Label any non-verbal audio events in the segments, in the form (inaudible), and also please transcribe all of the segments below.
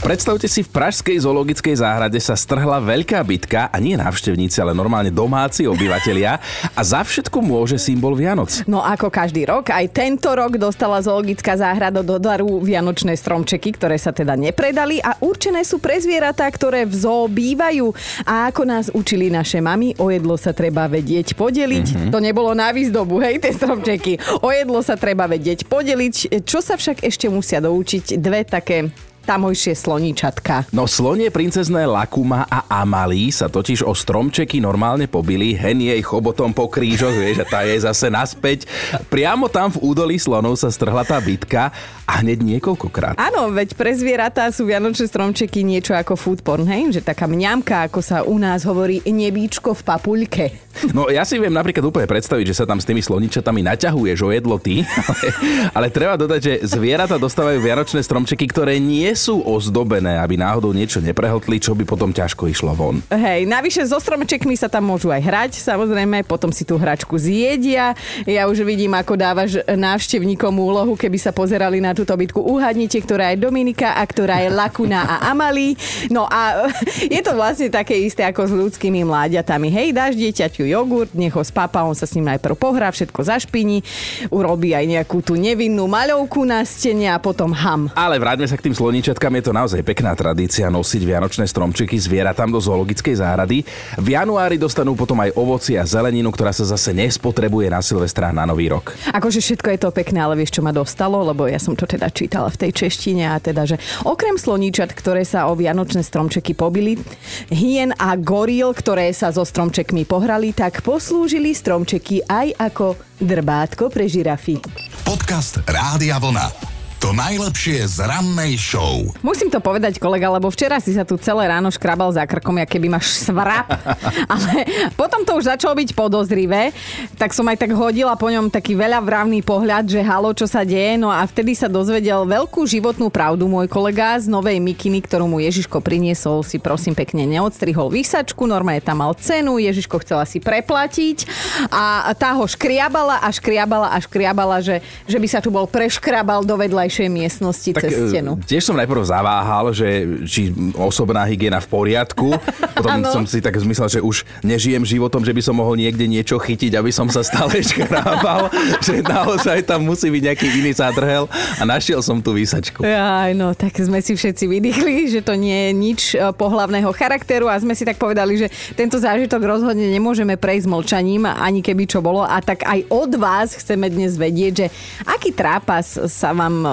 Predstavte si, v Pražskej zoologickej záhrade sa strhla veľká bitka a nie návštevníci, ale normálne domáci obyvatelia a za všetko môže symbol Vianoc. No ako každý rok, aj tento rok dostala zoologická záhrada do daru vianočné stromčeky, ktoré sa teda nepredali a určené sú pre zvieratá, ktoré v zoo bývajú. A ako nás učili naše mami, o jedlo sa treba vedieť podeliť. Mm-hmm. To nebolo na výzdobu, hej, tie stromčeky. O jedlo sa treba vedieť podeliť. Čo sa však ešte musia doučiť? Dve také tamojšie sloníčatka. No slonie princezné Lakuma a Amalí sa totiž o stromčeky normálne pobili, hen jej chobotom po krížoch, vieš, a tá je zase naspäť. Priamo tam v údolí slonov sa strhla tá bitka a hneď niekoľkokrát. Áno, veď pre zvieratá sú vianočné stromčeky niečo ako food porn, hej? Že taká mňamka, ako sa u nás hovorí, nebíčko v papuľke. No ja si viem napríklad úplne predstaviť, že sa tam s tými sloničatami naťahuješ o jedlo ty, (laughs) ale, ale treba dodať, že zvieratá dostávajú vianočné stromčeky, ktoré nie sú ozdobené, aby náhodou niečo neprehltli, čo by potom ťažko išlo von. Hej, navyše so stromčekmi sa tam môžu aj hrať, samozrejme, potom si tú hračku zjedia. Ja už vidím, ako dávaš návštevníkom úlohu, keby sa pozerali na túto bytku. Uhadnite, ktorá je Dominika a ktorá je Lakuna a Amalí. No a (laughs) je to vlastne také isté ako s ľudskými mláďatami. Hej, dáš dieťaťu jogurt, nech ho spápa, on sa s ním najprv pohrá, všetko zašpiní, urobí aj nejakú tú nevinnú maľovku na stene a potom ham. Ale vráťme sa k tým sloníčatkám, je to naozaj pekná tradícia nosiť vianočné stromčeky zvieratám do zoologickej záhrady. V januári dostanú potom aj ovoci a zeleninu, ktorá sa zase nespotrebuje na Silvestra na Nový rok. Akože všetko je to pekné, ale vieš, čo ma dostalo, lebo ja som to teda čítala v tej češtine a teda, že okrem sloníčat, ktoré sa o vianočné stromčeky pobili, hien a goril, ktoré sa so stromčekmi pohrali, tak poslúžili stromčeky aj ako drbátko pre žirafy. Podcast Rádia Vlna. To najlepšie z rannej show. Musím to povedať, kolega, lebo včera si sa tu celé ráno škrabal za krkom, ja keby máš svrap. (laughs) Ale potom to už začalo byť podozrivé, tak som aj tak hodila po ňom taký veľa vravný pohľad, že halo, čo sa deje. No a vtedy sa dozvedel veľkú životnú pravdu môj kolega z novej mikiny, ktorú mu Ježiško priniesol, si prosím pekne neodstrihol výsačku, normálne tam mal cenu, Ježiško chcela si preplatiť a tá ho škriabala a škriabala a škriabala, že, že by sa tu bol preškrabal do vedľaj vedľajšej miestnosti tak, cez e, stenu. Tiež som najprv zaváhal, že či osobná hygiena v poriadku. Potom som si tak zmyslel, že už nežijem životom, že by som mohol niekde niečo chytiť, aby som sa stále škrábal, (laughs) že naozaj tam musí byť nejaký iný zádrhel a našiel som tú výsačku. Aj no, tak sme si všetci vydýchli, že to nie je nič e, pohlavného charakteru a sme si tak povedali, že tento zážitok rozhodne nemôžeme prejsť mlčaním, ani keby čo bolo. A tak aj od vás chceme dnes vedieť, že aký trápas sa vám e,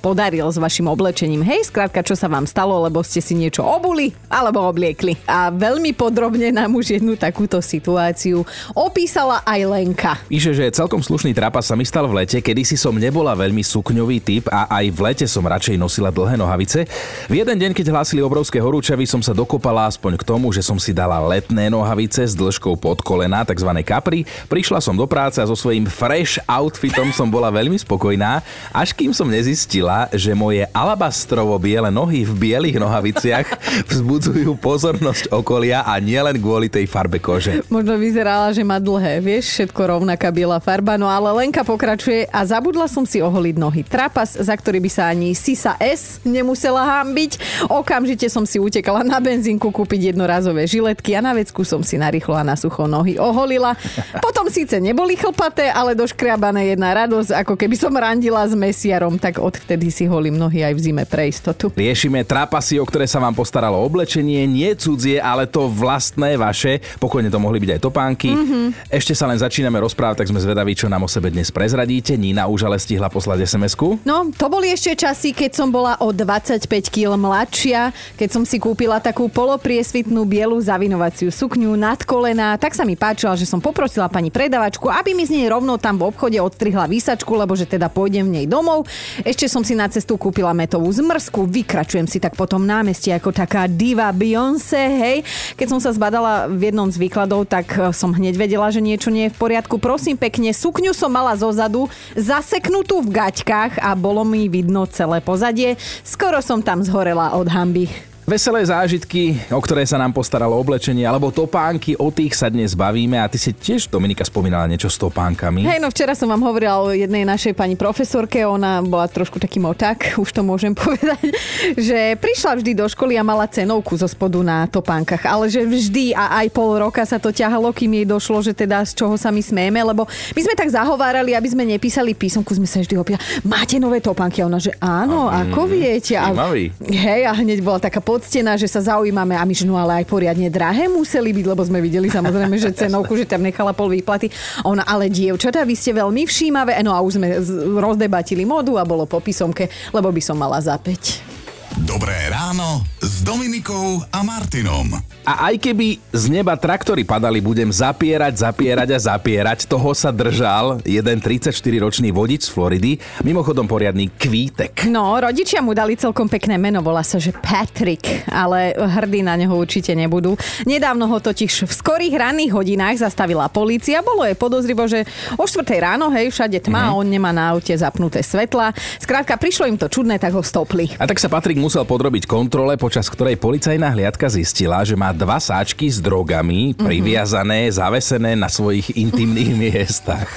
podaril s vašim oblečením. Hej, skrátka, čo sa vám stalo, lebo ste si niečo obuli alebo obliekli. A veľmi podrobne nám už jednu takúto situáciu opísala aj Lenka. Píše, že celkom slušný trápas sa mi stal v lete, kedy si som nebola veľmi sukňový typ a aj v lete som radšej nosila dlhé nohavice. V jeden deň, keď hlásili obrovské horúčavy, som sa dokopala aspoň k tomu, že som si dala letné nohavice s dĺžkou pod kolena, tzv. kapry. Prišla som do práce a so svojím fresh outfitom som bola veľmi spokojná, až kým som nezistila, že moje alabastrovo biele nohy v bielých nohaviciach (laughs) vzbudzujú pozornosť okolia a nielen kvôli tej farbe kože. Možno vyzerala, že má dlhé, vieš, všetko rovnaká biela farba, no ale Lenka pokračuje a zabudla som si oholiť nohy. Trapas, za ktorý by sa ani Sisa S nemusela hambiť. Okamžite som si utekala na benzínku kúpiť jednorazové žiletky a na vecku som si narýchlo a na sucho nohy oholila. Potom síce neboli chlpaté, ale doškriabané jedna radosť, ako keby som randila s mesiarom smerom, tak odvtedy si holím nohy aj v zime pre istotu. Riešime trapasy, o ktoré sa vám postaralo oblečenie, nie cudzie, ale to vlastné vaše. Pokojne to mohli byť aj topánky. Mm-hmm. Ešte sa len začíname rozprávať, tak sme zvedaví, čo nám o sebe dnes prezradíte. Nina už ale stihla poslať SMS-ku. No, to boli ešte časy, keď som bola o 25 kg mladšia, keď som si kúpila takú polopriesvitnú bielu zavinovaciu sukňu nad kolena, tak sa mi páčila, že som poprosila pani predavačku, aby mi z nej rovno tam v obchode odstrihla výsačku, lebo že teda pôjdem v nej domov. Ešte som si na cestu kúpila metovú zmrzku, vykračujem si tak potom námestie ako taká diva Beyoncé, hej. Keď som sa zbadala v jednom z výkladov, tak eh, som hneď vedela, že niečo nie je v poriadku. Prosím pekne, sukňu som mala zo zadu, zaseknutú v gaťkách a bolo mi vidno celé pozadie. Skoro som tam zhorela od hamby. Veselé zážitky, o ktoré sa nám postaralo oblečenie, alebo topánky, o tých sa dnes bavíme a ty si tiež, Dominika, spomínala niečo s topánkami. Hej, no včera som vám hovorila o jednej našej pani profesorke, ona bola trošku taký moták, (laughs) už to môžem (laughs) povedať, že prišla vždy do školy a mala cenovku zo spodu na topánkach, ale že vždy a aj pol roka sa to ťahalo, kým jej došlo, že teda z čoho sa my smieme, lebo my sme tak zahovárali, aby sme nepísali písomku, sme sa vždy opýtali, máte nové topánky? A ona, že áno, a, ako viete? A, hej, a hneď bola taká poctená, že sa zaujímame a my, že no ale aj poriadne drahé museli byť, lebo sme videli samozrejme, že cenovku, že tam nechala pol výplaty. Ona, ale dievčatá, vy ste veľmi všímavé. No a už sme rozdebatili modu a bolo po písomke, lebo by som mala zapäť. Dobré ráno s Dominikou a Martinom. A aj keby z neba traktory padali, budem zapierať, zapierať a zapierať. Toho sa držal jeden 34-ročný vodič z Floridy, mimochodom poriadny kvítek. No, rodičia mu dali celkom pekné meno, volá sa, že Patrick, ale hrdí na neho určite nebudú. Nedávno ho totiž v skorých ranných hodinách zastavila polícia. Bolo je podozrivo, že o 4 ráno, hej, všade tma, mm-hmm. on nemá na aute zapnuté svetla. Skrátka, prišlo im to čudné, tak ho stopli. A tak sa Patrik musel podrobiť kontrole, počas ktorej policajná hliadka zistila, že má dva sáčky s drogami priviazané, zavesené na svojich intimných miestach.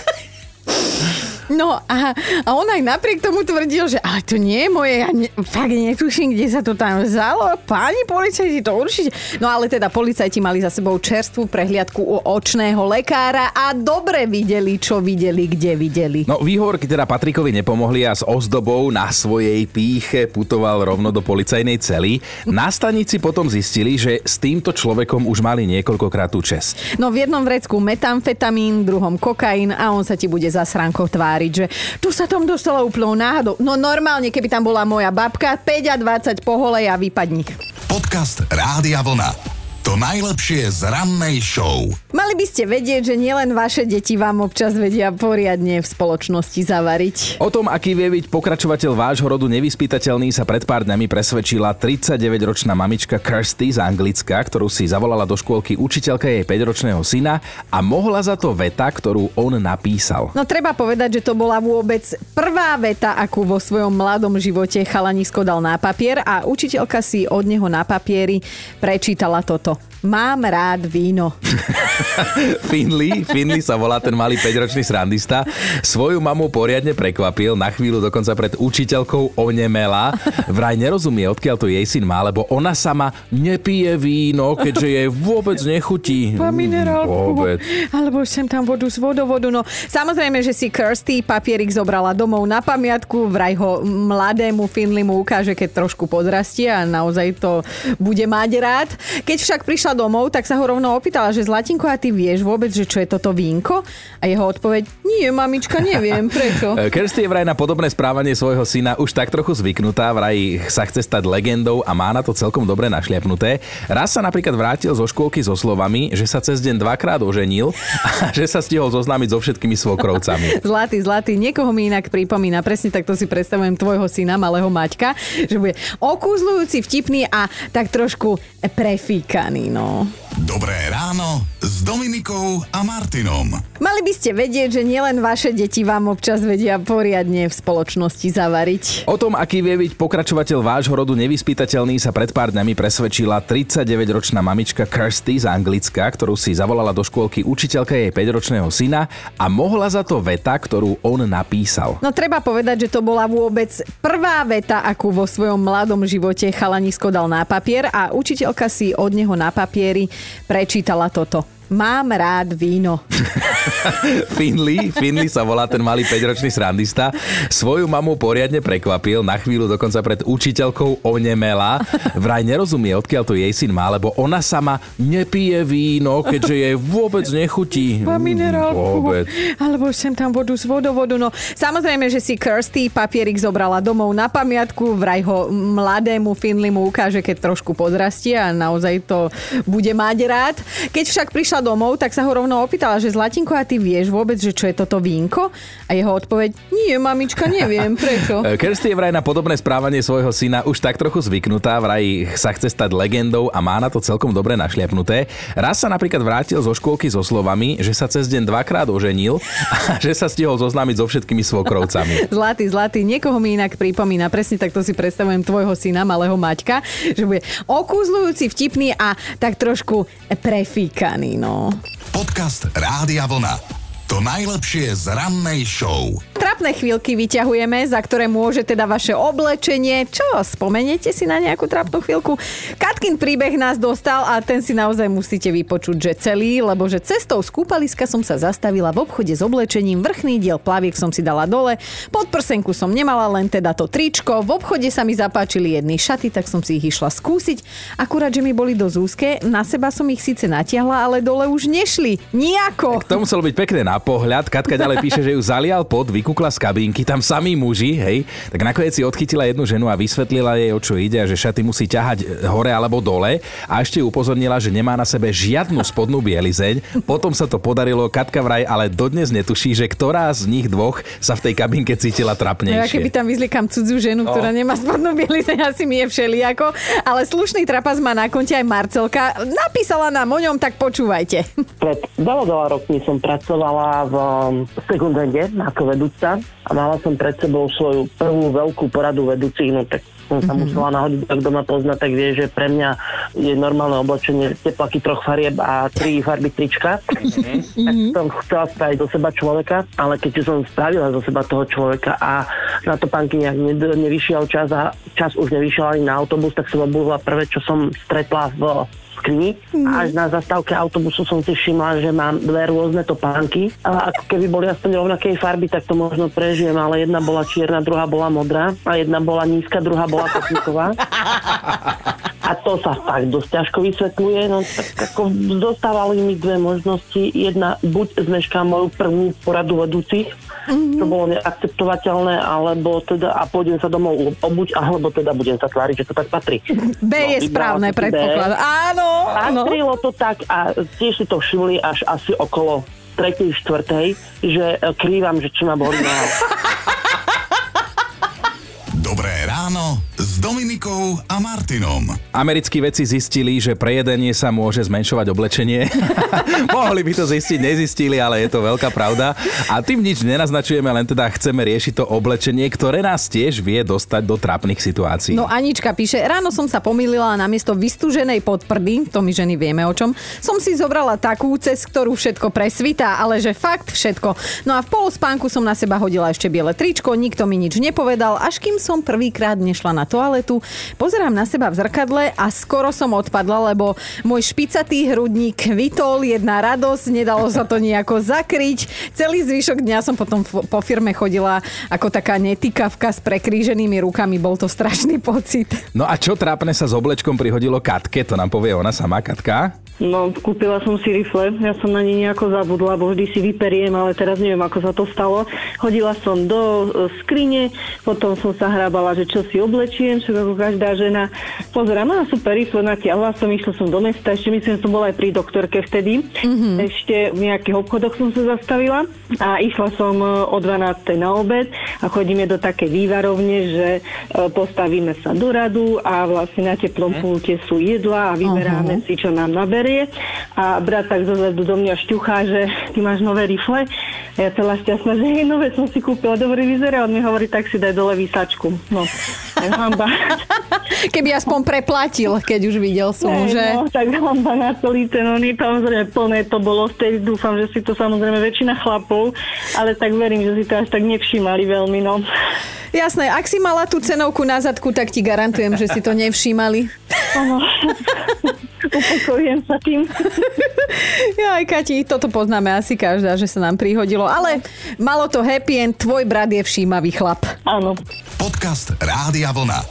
No a, a on aj napriek tomu tvrdil, že ale to nie je moje, ja ne, fakt netuším, kde sa to tam vzalo. Páni policajti, to určite. No ale teda policajti mali za sebou čerstvú prehliadku u očného lekára a dobre videli, čo videli, kde videli. No výhovorky teda Patrikovi nepomohli a s ozdobou na svojej píche putoval rovno do policajnej cely. Na stanici potom zistili, že s týmto človekom už mali niekoľkokrát tú čest. No v jednom vrecku metamfetamín, druhom kokain a on sa ti bude za sránkou tváriť tváriť, že tu sa tam dostala úplnou náhodou. No normálne, keby tam bola moja babka, 5 a 20 poholej a vypadni. Podcast Rádia Vlna. To najlepšie z rannej show. Mali by ste vedieť, že nielen vaše deti vám občas vedia poriadne v spoločnosti zavariť. O tom, aký vie byť pokračovateľ vášho rodu nevyspytateľný, sa pred pár dňami presvedčila 39-ročná mamička Kirsty z Anglicka, ktorú si zavolala do škôlky učiteľka jej 5-ročného syna a mohla za to veta, ktorú on napísal. No treba povedať, že to bola vôbec prvá veta, akú vo svojom mladom živote chalanisko dal na papier a učiteľka si od neho na papieri prečítala toto. Mám rád víno. (laughs) Finley, Finley sa volá ten malý 5-ročný srandista. Svoju mamu poriadne prekvapil, na chvíľu dokonca pred učiteľkou onemela. Vraj nerozumie, odkiaľ to jej syn má, lebo ona sama nepije víno, keďže jej vôbec nechutí. Pa minerálku. Vôbec. Alebo sem tam vodu z vodovodu. No samozrejme, že si Kirsty papierik zobrala domov na pamiatku, vraj ho mladému Finleymu ukáže, keď trošku podrastie a naozaj to bude mať rád. Keď však prišla prišla domov, tak sa ho rovno opýtala, že Zlatinko, a ty vieš vôbec, že čo je toto vínko? A jeho odpoveď, nie, mamička, neviem, (laughs) prečo. Kirsty je vraj na podobné správanie svojho syna už tak trochu zvyknutá, vraj sa chce stať legendou a má na to celkom dobre našliapnuté. Raz sa napríklad vrátil zo škôlky so slovami, že sa cez deň dvakrát oženil a (laughs) že sa stihol zoznámiť so všetkými svokrovcami. (laughs) Zlatý, zlatý, niekoho mi inak pripomína, presne takto si predstavujem tvojho syna, malého Maťka, že bude okúzlujúci, vtipný a tak trošku prefíkaný. No. Dobré ráno s Dominikou a Martinom. Mali by ste vedieť, že nielen vaše deti vám občas vedia poriadne v spoločnosti zavariť. O tom, aký vie byť pokračovateľ vášho rodu nevyspytateľný, sa pred pár dňami presvedčila 39-ročná mamička Kirsty z Anglicka, ktorú si zavolala do škôlky učiteľka jej 5-ročného syna a mohla za to veta, ktorú on napísal. No treba povedať, že to bola vôbec prvá veta, akú vo svojom mladom živote chalanisko dal na papier a učiteľka si od neho na papieri prečítala toto. Mám rád víno. (laughs) Finley, Finley sa volá ten malý 5-ročný srandista. Svoju mamu poriadne prekvapil, na chvíľu dokonca pred učiteľkou onemela. Vraj nerozumie, odkiaľ to jej syn má, lebo ona sama nepije víno, keďže jej vôbec nechutí. Pa minerálku. Vôbec. Alebo sem tam vodu z vodovodu. No samozrejme, že si Kirsty papierik zobrala domov na pamiatku, vraj ho mladému Finleymu ukáže, keď trošku podrastie a naozaj to bude mať rád. Keď však prišla prišla domov, tak sa ho rovno opýtala, že Zlatinko, a ty vieš vôbec, že čo je toto vínko? A jeho odpoveď, nie, mamička, neviem, prečo. (laughs) Kirsty je vraj na podobné správanie svojho syna už tak trochu zvyknutá, vraj sa chce stať legendou a má na to celkom dobre našliapnuté. Raz sa napríklad vrátil zo škôlky so slovami, že sa cez deň dvakrát oženil (laughs) a že sa stihol zoznámiť so všetkými svokrovcami. (laughs) Zlatý, zlatý, niekoho mi inak pripomína, presne takto si predstavujem tvojho syna, malého Maťka, že bude okúzlujúci, vtipný a tak trošku prefíkaný, no. Podcast Rádia Vlna. To najlepšie z rannej show. Trapné chvíľky vyťahujeme, za ktoré môže teda vaše oblečenie. Čo, spomeniete si na nejakú trapnú chvíľku? Katkin príbeh nás dostal a ten si naozaj musíte vypočuť, že celý, lebo že cestou z kúpaliska som sa zastavila v obchode s oblečením, vrchný diel plaviek som si dala dole, pod prsenku som nemala len teda to tričko, v obchode sa mi zapáčili jedny šaty, tak som si ich išla skúsiť. Akurát, že mi boli dosť úzke, na seba som ich síce natiahla, ale dole už nešli. Nijako. To muselo byť pekné na pohľad. Katka ďalej píše, že ju zalial pod, vykúkla z kabínky, tam samí muži, hej. Tak nakoniec si odchytila jednu ženu a vysvetlila jej, o čo ide a že šaty musí ťahať hore alebo dole a ešte ju upozornila, že nemá na sebe žiadnu spodnú bielizeň. Potom sa to podarilo, Katka vraj ale dodnes netuší, že ktorá z nich dvoch sa v tej kabínke cítila trapnejšie. No, ja keby tam vyzlikam cudzú ženu, ktorá nemá spodnú bielizeň, asi mi je všelijako. Ale slušný trapas má na konte aj Marcelka. Napísala nám o ňom, tak počúvajte. Pred veľa, veľa rokmi som pracovala v sekundende ako vedúca a mala som pred sebou svoju prvú veľkú poradu vedúcich, no tak som sa mm-hmm. musela nahodiť, ak doma pozná, tak vie, že pre mňa je normálne oblečenie teplaky troch farieb a tri farby trička. Mm-hmm. Tak som chcela spraviť do seba človeka, ale keď som spravila zo seba toho človeka a na to pánky nejak nevyšiel čas a čas už nevyšiel ani na autobus, tak som obúhla prvé, čo som stretla v mm. a až na zastávke autobusu som si všimla, že mám dve rôzne topánky. A ako keby boli aspoň rovnakej farby, tak to možno prežijem, ale jedna bola čierna, druhá bola modrá a jedna bola nízka, druhá bola kopníková. (laughs) A to sa fakt dosť ťažko vysvetľuje. No tak ako dostávali mi dve možnosti. Jedna, buď zmeškám moju prvú poradu vedúcich, mm-hmm. čo bolo neakceptovateľné, alebo teda a pôjdem sa domov obuť, alebo teda budem sa tváriť, že to tak patrí. B no, je správne predpoklad. Áno. Patrilo to tak a tiež si to všimli až asi okolo tretej, štvrtej, že krývam, že či ma boli (laughs) Dobré ráno Dominikou a Martinom. Americkí vedci zistili, že pre jedenie sa môže zmenšovať oblečenie. (laughs) Mohli by to zistiť, nezistili, ale je to veľká pravda. A tým nič nenaznačujeme, len teda chceme riešiť to oblečenie, ktoré nás tiež vie dostať do trápnych situácií. No Anička píše, ráno som sa pomýlila a namiesto vystúženej podprdy, to my ženy vieme o čom, som si zobrala takú, cez ktorú všetko presvitá, ale že fakt všetko. No a v polospánku som na seba hodila ešte biele tričko, nikto mi nič nepovedal, až kým som prvýkrát nešla na to toaletu, pozerám na seba v zrkadle a skoro som odpadla, lebo môj špicatý hrudník vytol, jedna radosť, nedalo sa to nejako zakryť. Celý zvyšok dňa som potom po firme chodila ako taká netykavka s prekríženými rukami, bol to strašný pocit. No a čo trápne sa s oblečkom prihodilo Katke, to nám povie ona sama, Katka? No, kúpila som si rifle, ja som na ne nejako zabudla, bo vždy si vyperiem, ale teraz neviem, ako sa to stalo. Hodila som do e, skrine, potom som sa hrábala, že čo si oblečiem, čo ako každá žena. Pozerám, a super rifle, natiahla som, išla som do mesta, ešte myslím, že som bola aj pri doktorke vtedy. Mm-hmm. Ešte v nejakých obchodoch som sa zastavila a išla som e, o 12. na obed a chodíme do také vývarovne, že e, postavíme sa do radu a vlastne na teplom pulte sú jedla a vyberáme uh-huh. si, čo nám naberie berie a brat tak zozadu do mňa šťuchá, že ty máš nové rifle. A ja celá šťastná, že hej, nové som si kúpila, dobrý vyzerá. On mi hovorí, tak si daj dole výsačku. No, hamba. (laughs) Keby aspoň preplatil, keď už videl som, ne, že... No, tak hamba na celý ten, on je samozrejme plné to bolo, vtedy dúfam, že si to samozrejme väčšina chlapov, ale tak verím, že si to až tak nevšímali veľmi, no. Jasné, ak si mala tú cenovku na zadku, tak ti garantujem, že si to nevšímali. Áno. (laughs) Upokojujem sa tým. (laughs) Ja aj Kati, toto poznáme asi každá, že sa nám prihodilo. Ale malo to happy end, tvoj brat je všímavý chlap. Áno. Podcast Rádia Vlna.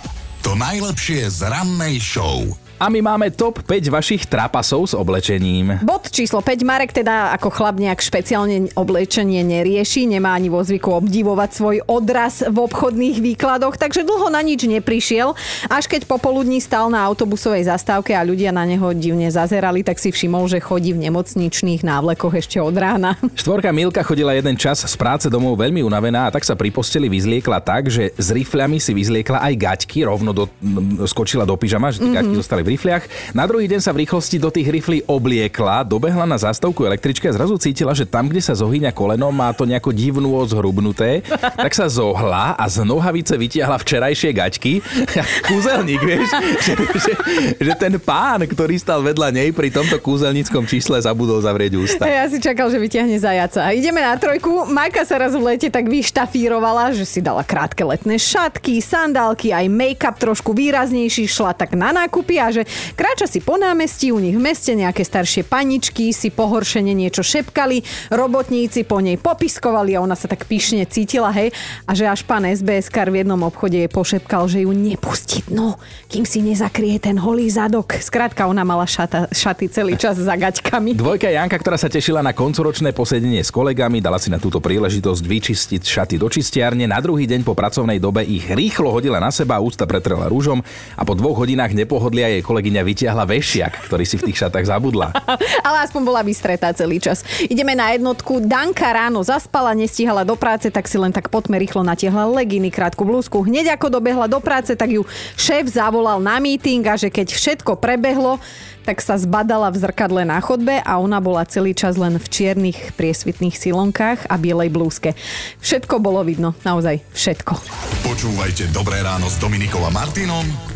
To najlepšie z rannej show. A my máme top 5 vašich trápasov s oblečením. Bod číslo 5. Marek teda ako chlap nejak špeciálne oblečenie nerieši, nemá ani vo zvyku obdivovať svoj odraz v obchodných výkladoch, takže dlho na nič neprišiel. Až keď popoludní stal na autobusovej zastávke a ľudia na neho divne zazerali, tak si všimol, že chodí v nemocničných návlekoch ešte od rána. (laughs) Štvorka Milka chodila jeden čas z práce domov veľmi unavená a tak sa pri posteli vyzliekla tak, že s rifľami si vyzliekla aj gaťky, rovno do, skočila do pyžama, že tie mm-hmm. gaťky zostali v rifliach. Na druhý deň sa v rýchlosti do tých riflí obliekla, dobehla na zastavku električky a zrazu cítila, že tam, kde sa zohyňa koleno, má to nejako divnú zhrubnuté, (laughs) tak sa zohla a z nohavice vytiahla včerajšie gaťky. (laughs) Kúzelník, vieš, že, že, že, ten pán, ktorý stal vedľa nej pri tomto kúzelníckom čísle zabudol zavrieť ústa. Ja si čakal, že vytiahne zajaca. Ideme na trojku. Majka sa raz v lete tak vyštafírovala, že si dala krátke letné šatky, sandálky, aj make-up trošku výraznejší, šla tak na nákupy a že kráča si po námestí, u nich v meste nejaké staršie paničky si pohoršene niečo šepkali, robotníci po nej popiskovali a ona sa tak pyšne cítila, hej, a že až pán SBS kar v jednom obchode jej pošepkal, že ju nepustí no, kým si nezakrie ten holý zadok. Skrátka, ona mala šata, šaty celý čas za gaťkami. Dvojka Janka, ktorá sa tešila na koncoročné posedenie s kolegami, dala si na túto príležitosť vyčistiť šaty do čistiarne. Na druhý deň po pracovnej dobe ich rýchlo hodila na seba, ústa pretrela rúžom a po dvoch hodinách nepohodlia jej kolegyňa vytiahla vešiak, ktorý si v tých šatách zabudla. (laughs) Ale aspoň bola vystretá celý čas. Ideme na jednotku. Danka ráno zaspala, nestihala do práce, tak si len tak potme rýchlo natiahla leginy, krátku blúzku. Hneď ako dobehla do práce, tak ju šéf zavolal na meeting a že keď všetko prebehlo, tak sa zbadala v zrkadle na chodbe a ona bola celý čas len v čiernych priesvitných silonkách a bielej blúzke. Všetko bolo vidno, naozaj všetko. Počúvajte Dobré ráno s Dominikom a Martinom